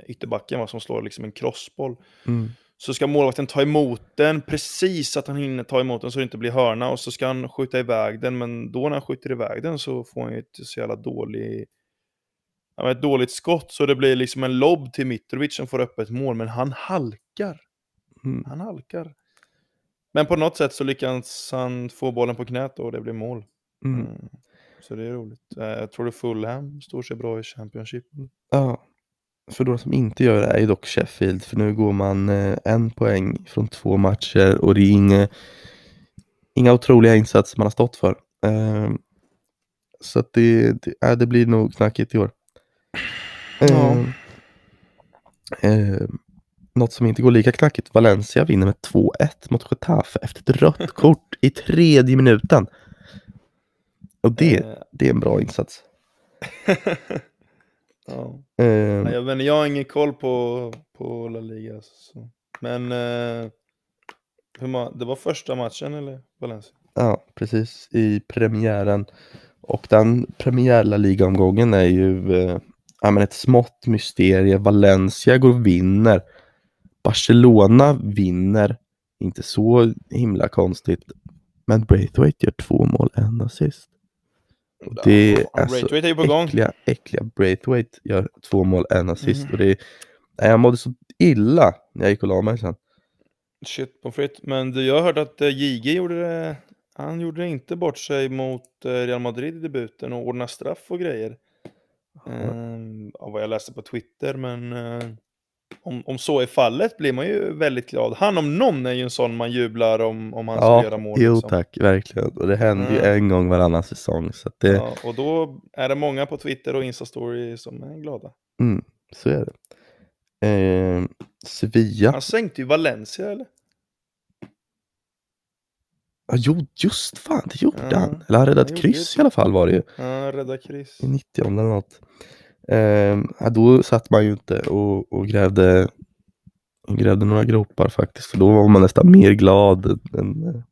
ytterbacken va, som slår liksom en crossboll. Mm. Så ska målvakten ta emot den precis så att han hinner ta emot den så det inte blir hörna och så ska han skjuta iväg den men då när han skjuter iväg den så får han ju ett så jävla dålig, ja, ett dåligt skott så det blir liksom en lobb till Mitrovic som får öppet mål men han halkar. Mm. Han halkar. Men på något sätt så lyckas han få bollen på knät och det blir mål. Mm. Mm. Så det är roligt. Eh, Jag tror det Fulham står sig bra i Championship. Ja. För de som inte gör det är ju dock Sheffield, för nu går man eh, en poäng från två matcher och det är inga, inga otroliga insatser man har stått för. Eh, så att det, det, äh, det blir nog knackigt i år. Ja. eh, något som inte går lika knackigt, Valencia vinner med 2-1 mot Getafe efter ett rött kort i tredje minuten. Och det, Eh, det är en bra insats. ja. Eh, jag, men jag har ingen koll på, på La Liga. Så. Men eh, hur ma- det var första matchen eller Valencia? Ja, precis. I premiären. Och den premiärla ligaomgången är ju eh, ja, men ett smått mysterie. Valencia går och vinner. Barcelona vinner. Inte så himla konstigt. Men Braithwaite gör två mål, en assist. Det är alltså Braithwaite är ju på gång. äckliga, äckliga Braithwaite gör två mål, en assist. Mm. Och det är, jag mådde så illa när jag gick och la mig sen. Shit på fritt. Men du, jag har hört att eh, JG gjorde det. Han gjorde det inte bort sig mot eh, Real Madrid i debuten och ordnade straff och grejer. Ehm, av vad jag läste på Twitter, men eh, om, om så är fallet blir man ju väldigt glad. Han om någon är ju en sån man jublar om, om han ska göra Ja, mål. jo liksom. tack, verkligen. Och det händer ju Mm. en gång varannan säsong. Så det, Ja, och då är det många på Twitter och Instastory som är glada. mm, så är det. Eh, Sevilla. Han sänkte ju Valencia eller? Ja, jo, just fan, det gjorde Ja, han. Eller han räddade han kryss det. i alla fall var det ju. Ja, rädda kryss. I 90 eller något. Ja, då satt man ju inte och, och grävde, grävde några gropar faktiskt. För då var man nästan mer glad än, eh,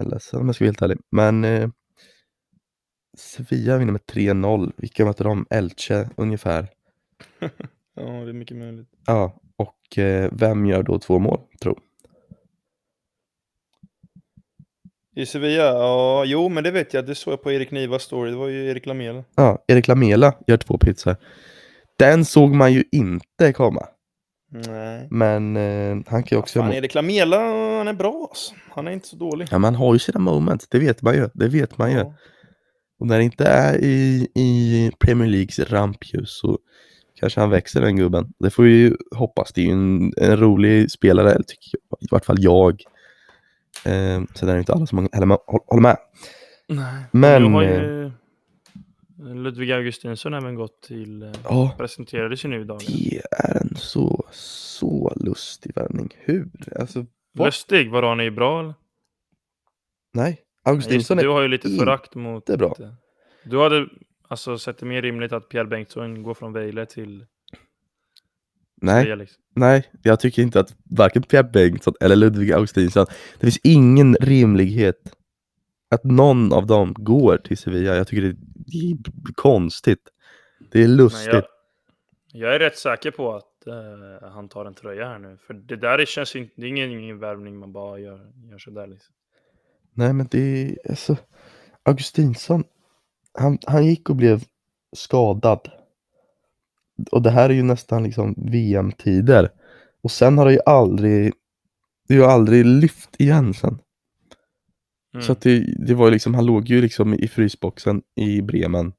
än ledsen om jag ska vara helt ärlig. Men eh, Sevilla vinner med 3-0. Vilka mötte de? Elche ungefär. Ja, det är mycket möjligt. Ja, och eh, vem gör då två mål, tro? I Sevilla? Ja, jo, men det vet jag. Det såg jag på Erik Nivas story. Det var ju Erik Lamela. Ja, Erik Lamela gör två pizzor. Den såg man ju inte komma. Nej. Men eh, han kan ju också göra Fan. Erik Lamela, han är bra alltså. Han är inte så dålig. Ja, man har ju sina moments, det vet man ju. Det vet man ju. Ja. Och när det inte är i, i Premier Leagues rampljus så kanske han växer den gubben. Det får vi ju hoppas. Det är ju en, en rolig spelare, tycker jag, i vart fall jag. Eh, sen är det inte alla som håller med. Nej. Men, Nu har eh, ju Ludvig Augustinsson även gått till... eh, Ja, Presenterades ju nu i dagen. det är en så, så lustig värvning. Hur? Alltså, vad? Lustig, vadå han är ju bra eller? Nej, Nej, Augustinsson det, Du är har ju lite förakt mot... bra. Du hade alltså sett det mer rimligt att Pierre Bengtsson går från Vejle till Nej, liksom. nej, jag tycker inte att varken Pierre Bengtsson eller Ludvig Augustinsson, det finns ingen rimlighet att någon av dem går till Sevilla. Jag tycker det är konstigt. Det är lustigt. jag, jag är rätt säker på att eh, han tar en tröja här nu. För det där är- känns inte... Det är ingen, ingen värvning man bara gör, gör sådär liksom. Nej, men det är alltså Augustinsson. Han, han gick och blev skadad. Och det här är ju nästan liksom VM-tider. Och sen har det ju aldrig, det har ju aldrig lyft igen sen. Mm. Så att det, det var ju liksom, han låg ju liksom i frysboxen i Bremen.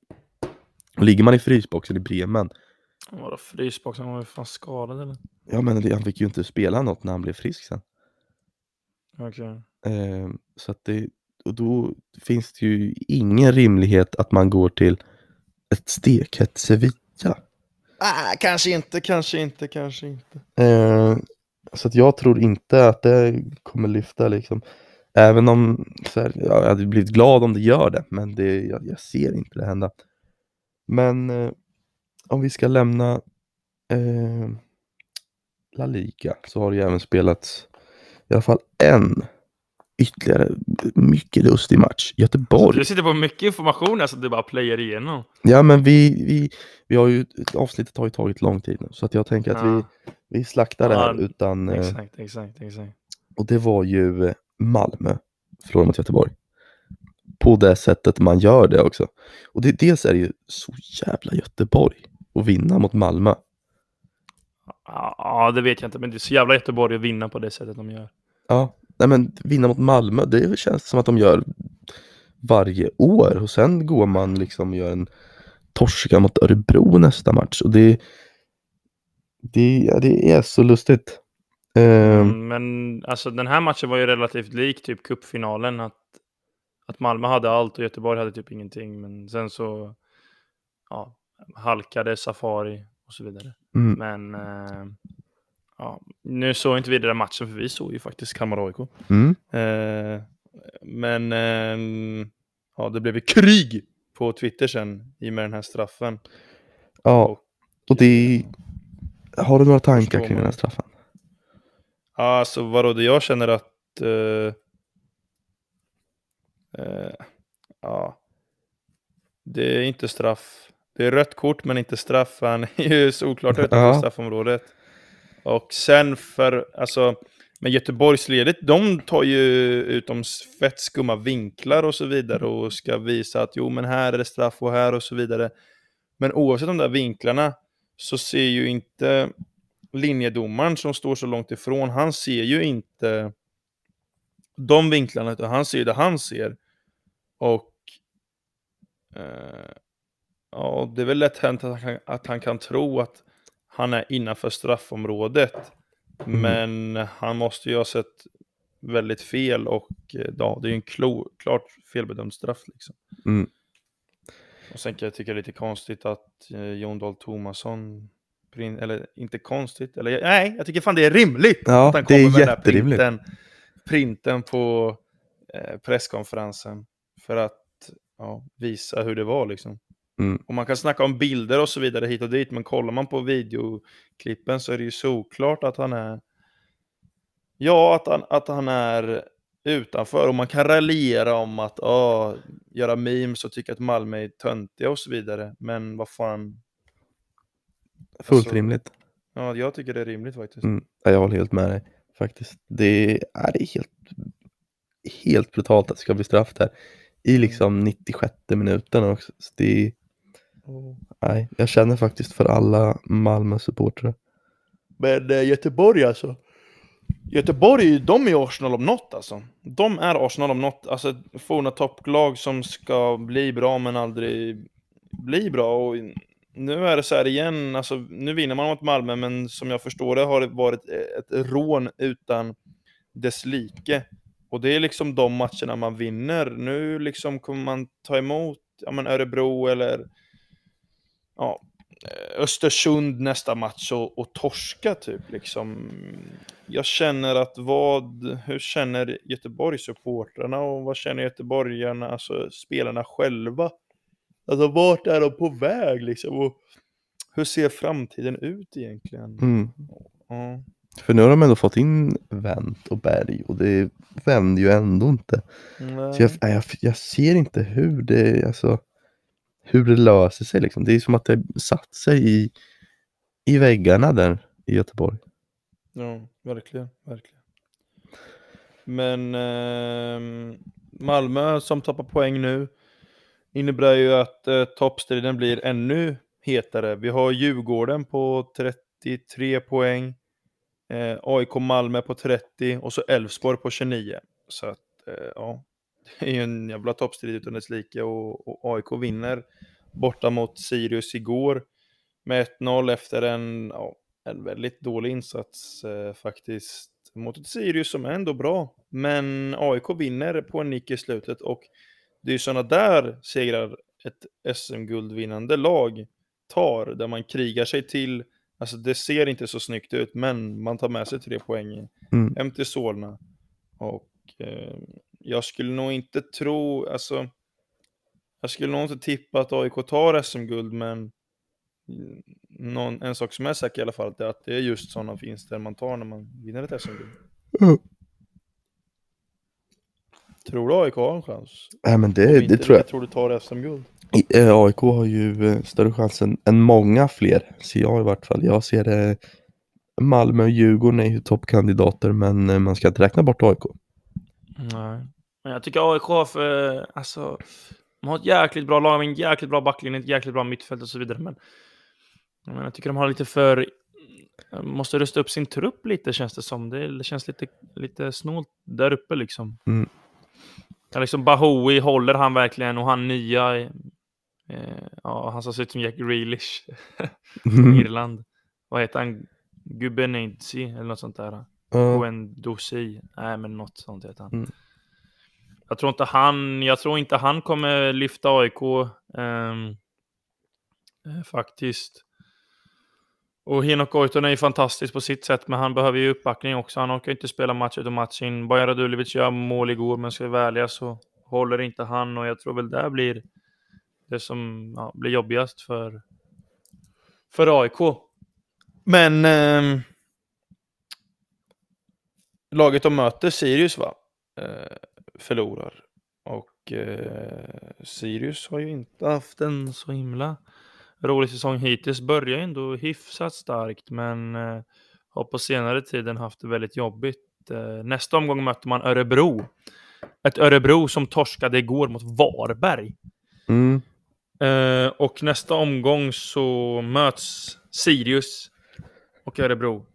Och ligger man i frysboxen i Bremen, Vadå frysbox? Han var ju fan skadad eller? ja men han fick ju inte spela något när han blev frisk sen. Okej. Eh, så att det, och då finns det ju ingen rimlighet att man går till ett stekhett Sevilla. Ah, kanske inte, kanske inte, kanske inte. Eh, så att jag tror inte att det kommer lyfta liksom. Även om så här, jag hade blivit glad om det gör det, men det, jag, jag ser inte det hända. Men eh, om vi ska lämna eh, La Liga så har det ju även spelats i alla fall en ytterligare mycket lustig match. Göteborg. Du sitter på mycket information alltså, du bara playar igenom. Ja men vi, vi, vi har ju, avsnittet har ju tagit lång tid nu så att jag tänker att vi, Ja. vi slaktar det här Ja, utan eh, Exakt, exakt, exakt. Och det var ju Malmö förlorade mot Göteborg. På det sättet man gör det också. Och det, dels är det ju så jävla Göteborg att vinna mot Malmö. Ja, ja, det vet jag inte, men det är så jävla Göteborg att vinna på det sättet de gör. Ja, nej men vinna mot Malmö, det känns som att de gör varje år. Och sen går man liksom och gör en torska mot Örebro nästa match. Och det, det, det är så lustigt. Ehm, Mm, Men alltså den här matchen var ju relativt lik typ cupfinalen. Att, att Malmö hade allt och Göteborg hade typ ingenting. Men sen så ja, halkade Safari och så vidare. mm, Men eh, ja, nu såg inte vi den matchen för vi såg ju faktiskt Kalmar AIK. mm, Eh, men ehm, ja, det blev ju krig på Twitter sen i och med den här straffen. ja, Och, och det... Har du några tankar kring den här straffen? ja, alltså vadå, det jag känner att eh, eh, ja, det är inte straff. Det är rött kort men inte straff. Han är ju såklart utanför Ja. straffområdet. Och sen för, alltså, men Göteborgsledet, de tar ju ut de fett skumma vinklar och så vidare och ska visa att jo men här är det straff och här och så vidare. Men oavsett de där vinklarna så ser ju inte linjedomaren som står så långt ifrån, han ser ju inte de vinklarna utan han ser det han ser. Och, eh, ja, det är väl lätt hänt att han, att han kan tro att han är innanför straffområdet. Mm. Men han måste ju ha sett väldigt fel och eh, ja, det är ju en klo, klart felbedömd straff liksom. Mm. Och sen kan jag tycka det är lite konstigt att eh, Jon Dahl Tomasson, eller inte konstigt, eller nej, jag tycker fan det är rimligt Ja, att han kommer med den här printen, printen på eh, presskonferensen för att ja, visa hur det var liksom. Mm. Och man kan snacka om bilder och så vidare hit och dit, men kollar man på videoklippen så är det ju såklart att han är Ja, att han, att han är utanför och man kan raljera om att ah, göra memes och tycka att Malmö är töntiga och så vidare. Men vad fan, Fullt Alltså, rimligt. ja, jag tycker det är rimligt faktiskt. Mm. Ja, Jag håller helt med dig faktiskt. Det är, det är helt, helt brutalt att det ska bli straff där. I liksom 96 minuten också. Så det nej, jag känner faktiskt för alla Malmö-supportrar. Men eh, Göteborg alltså. Göteborg, de är Arsenal om något alltså. De är Arsenal om något. Alltså forna topplag som ska bli bra men aldrig bli bra. Och nu är det så här igen, alltså nu vinner man mot Malmö men som jag förstår det har det varit ett rån utan dess like. Och det är liksom de matcherna man vinner. Nu liksom kommer man ta emot ja, men Örebro eller ja, eh, Östersund nästa match och, och torska typ liksom. Jag känner att vad, hur känner Göteborgssupportrarna och vad känner göteborgarna, alltså spelarna själva? Alltså vart är de på väg liksom? Och hur ser framtiden ut egentligen? Mm. Ja. För nu har de ändå fått in Wendt och Berg och det vänder ju ändå inte. Så jag, jag, jag ser inte hur det, alltså, hur det löser sig liksom. Det är som att det satt sig i, i väggarna där i Göteborg. Ja, verkligen, verkligen. Men eh, Malmö som tappar poäng nu innebär ju att eh, toppstriden blir ännu hetare. Vi har Djurgården på 33 poäng, eh, AIK Malmö på 30 och så Elfsborg på 29. Så att eh, ja, det är ju en jävla toppstrid utan dess like och, och AIK vinner borta mot Sirius igår med 1-0 efter en ja, en väldigt dålig insats eh, faktiskt mot ett Sirius som är ändå bra. Men AIK vinner på en nick i slutet och det är ju sådana där segrar ett SM-guldvinnande lag tar, där man krigar sig till, alltså det ser inte så snyggt ut, men man tar med sig tre poäng Mm. hem till Solna. Och eh, jag skulle nog inte tro, alltså, jag skulle nog inte tippa att AIK tar SM-guld, men någon, en sak som är säker i alla fall, är att det är just sådana vinster man tar när man vinner ett SM-guld. Mm. Tror du AIK har en chans? Nej men det, inte, det tror jag. tror du tar SM-guld? Eh, AIK har ju eh, större chans än, än många fler, ser jag i vart fall. Jag ser det Malmö och Djurgården är ju toppkandidater men eh, man ska inte räkna bort AIK. Nej. Men jag tycker AIK för, alltså, de har ett jäkligt bra lag, en jäkligt bra backlinje, ett jäkligt bra mittfält och så vidare. Men jag, menar, jag tycker de har lite för, måste rusta upp sin trupp lite känns det som. Det känns lite, lite snålt där uppe liksom. Mm. Ja, liksom Bahoui, håller han verkligen? Och han nya, eh, ja, han som ser ut som Jack Grealish från Irland. Vad heter han? Gubenidzi eller något sånt där. Ja, Guendouzi. Nej, men något sånt heter han. Mm. Jag tror inte han, jag tror inte han kommer lyfta AIK ehm, eh, faktiskt. Och Henok Goitom är ju fantastisk på sitt sätt, men han behöver ju uppbackning också. Han orkar inte spela match ut och match in. Bajan Radulovic gör mål igår, men ska vi vara ärliga så håller inte han och jag tror väl det blir det som ja, blir jobbigast för, för AIK. Men eh, laget de möter, Sirius va, eh, förlorar. Och eh, Sirius har ju inte haft en så himla rolig säsong hittills. Börjar ju ändå hyfsat starkt, men eh, har på senare tiden haft det väldigt jobbigt. Eh, nästa omgång möter man Örebro. Ett Örebro som torskade igår mot Varberg. mm, Eh, och nästa omgång så möts Sirius och Örebro.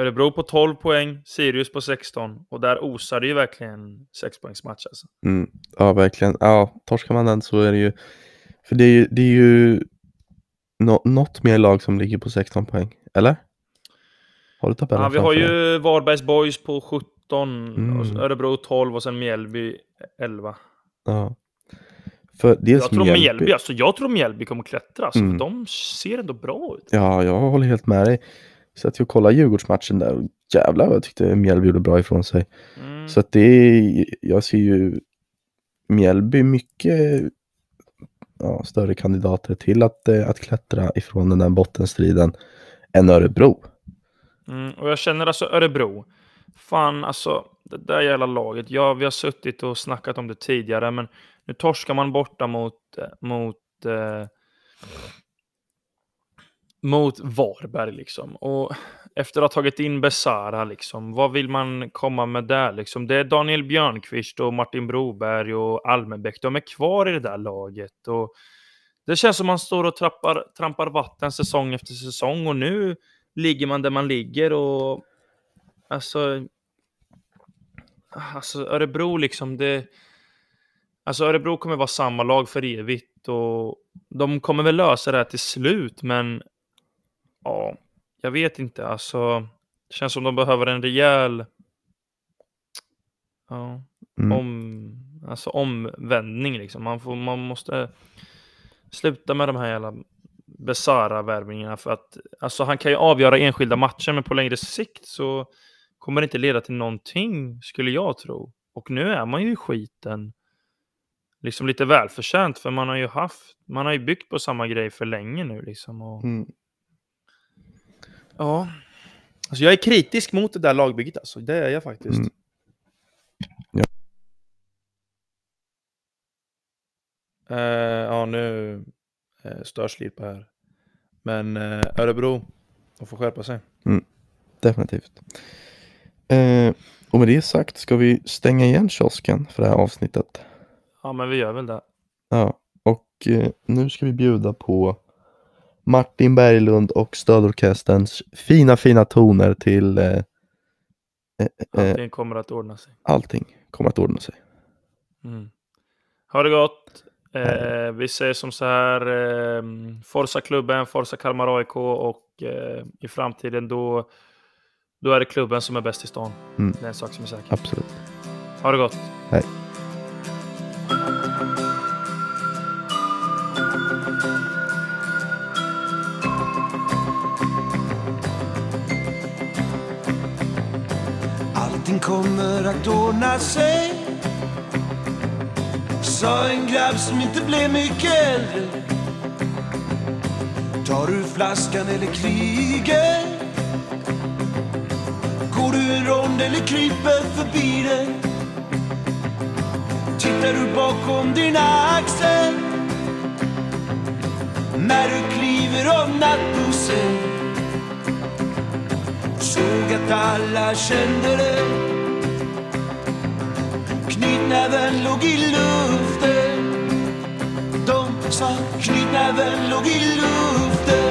Örebro på 12 poäng, Sirius på 16. Och där osar det ju verkligen 6-poängsmatch alltså. mm, ja verkligen. Ja, torskar man den så är det ju, för det är ju, det är ju nå- något mer lag som ligger på 16 poäng, eller? Har du tabellen Ja, vi har ju Varbergs Boys på 17, och så Mm. Örebro 12 och sen Mjällby 11. Ja. För dels Jag tror Mjällby, alltså, jag tror Mjällby kommer klättra. Alltså, Mm. för De ser ändå bra ut. Ja, jag håller helt med dig. Så att jag kollade Djurgårdsmatchen där och jävlar vad jag tyckte Mjällby gjorde bra ifrån sig. Mm. Så att det är, jag ser ju Mjällby mycket ja, större kandidater till att, eh, att klättra ifrån den där bottenstriden än Örebro. Mm, och jag känner alltså Örebro. Fan, alltså det där jävla laget. Ja, vi har suttit och snackat om det tidigare, men nu torskar man borta mot, eh, mot, eh, mot Varberg liksom. Och efter att ha tagit in Besara, liksom, vad vill man komma med där? Liksom? Det är Daniel Björnqvist och Martin Broberg och Almenbäck. De är kvar i det där laget. Och det känns som man står och trappar, trampar vatten säsong efter säsong och nu ligger man där man ligger och alltså, alltså Örebro liksom det Alltså Örebro kommer vara samma lag för evigt och de kommer väl lösa det här till slut men ja, jag vet inte alltså. Det känns som de behöver en rejäl ja, Mm. om, alltså omvändning liksom. Man, får, man måste sluta med de här jävla bisarra värvningarna för att alltså han kan ju avgöra enskilda matcher men på längre sikt så kommer det inte leda till någonting skulle jag tro. Och nu är man ju i skiten. Liksom lite välförtjänt för man har ju haft, man har ju byggt på samma grej för länge nu liksom. Och, Mm. Ja. Alltså jag är kritisk mot det där lagbygget alltså. Det är jag faktiskt. Mm. Ja. Eh, ja, nu uh, störs Lipa här. Men eh, Örebro, de får skärpa sig. Definitivt. Eh, och med det sagt ska vi stänga igen kiosken för det här avsnittet. Ja, men vi gör väl det. Ja, och nu ska vi bjuda på Martin Berglund och stödorkesterns fina, fina toner till eh, eh, eh, Allting kommer att ordna sig. allting kommer att ordna sig. Mm. Ha det gott. Eh, vi säger som så här. Eh, Forza klubben, Forza Kalmar AIK och eh, i framtiden då, då är det klubben som är bäst i stan. Mm. Det är en sak som är säker. Absolut. Ha det gott. Hej. Kommer att ordna sig. Sa en grabb som inte blev mycket äldre. Tar du flaskan eller kriget? Går du en rond eller kryper förbi det? Tittar du bakom din axel? När du kliver av nattbussen. Såg att alla kände det knytnäven låg i luften. De sa knytnäven låg i luften.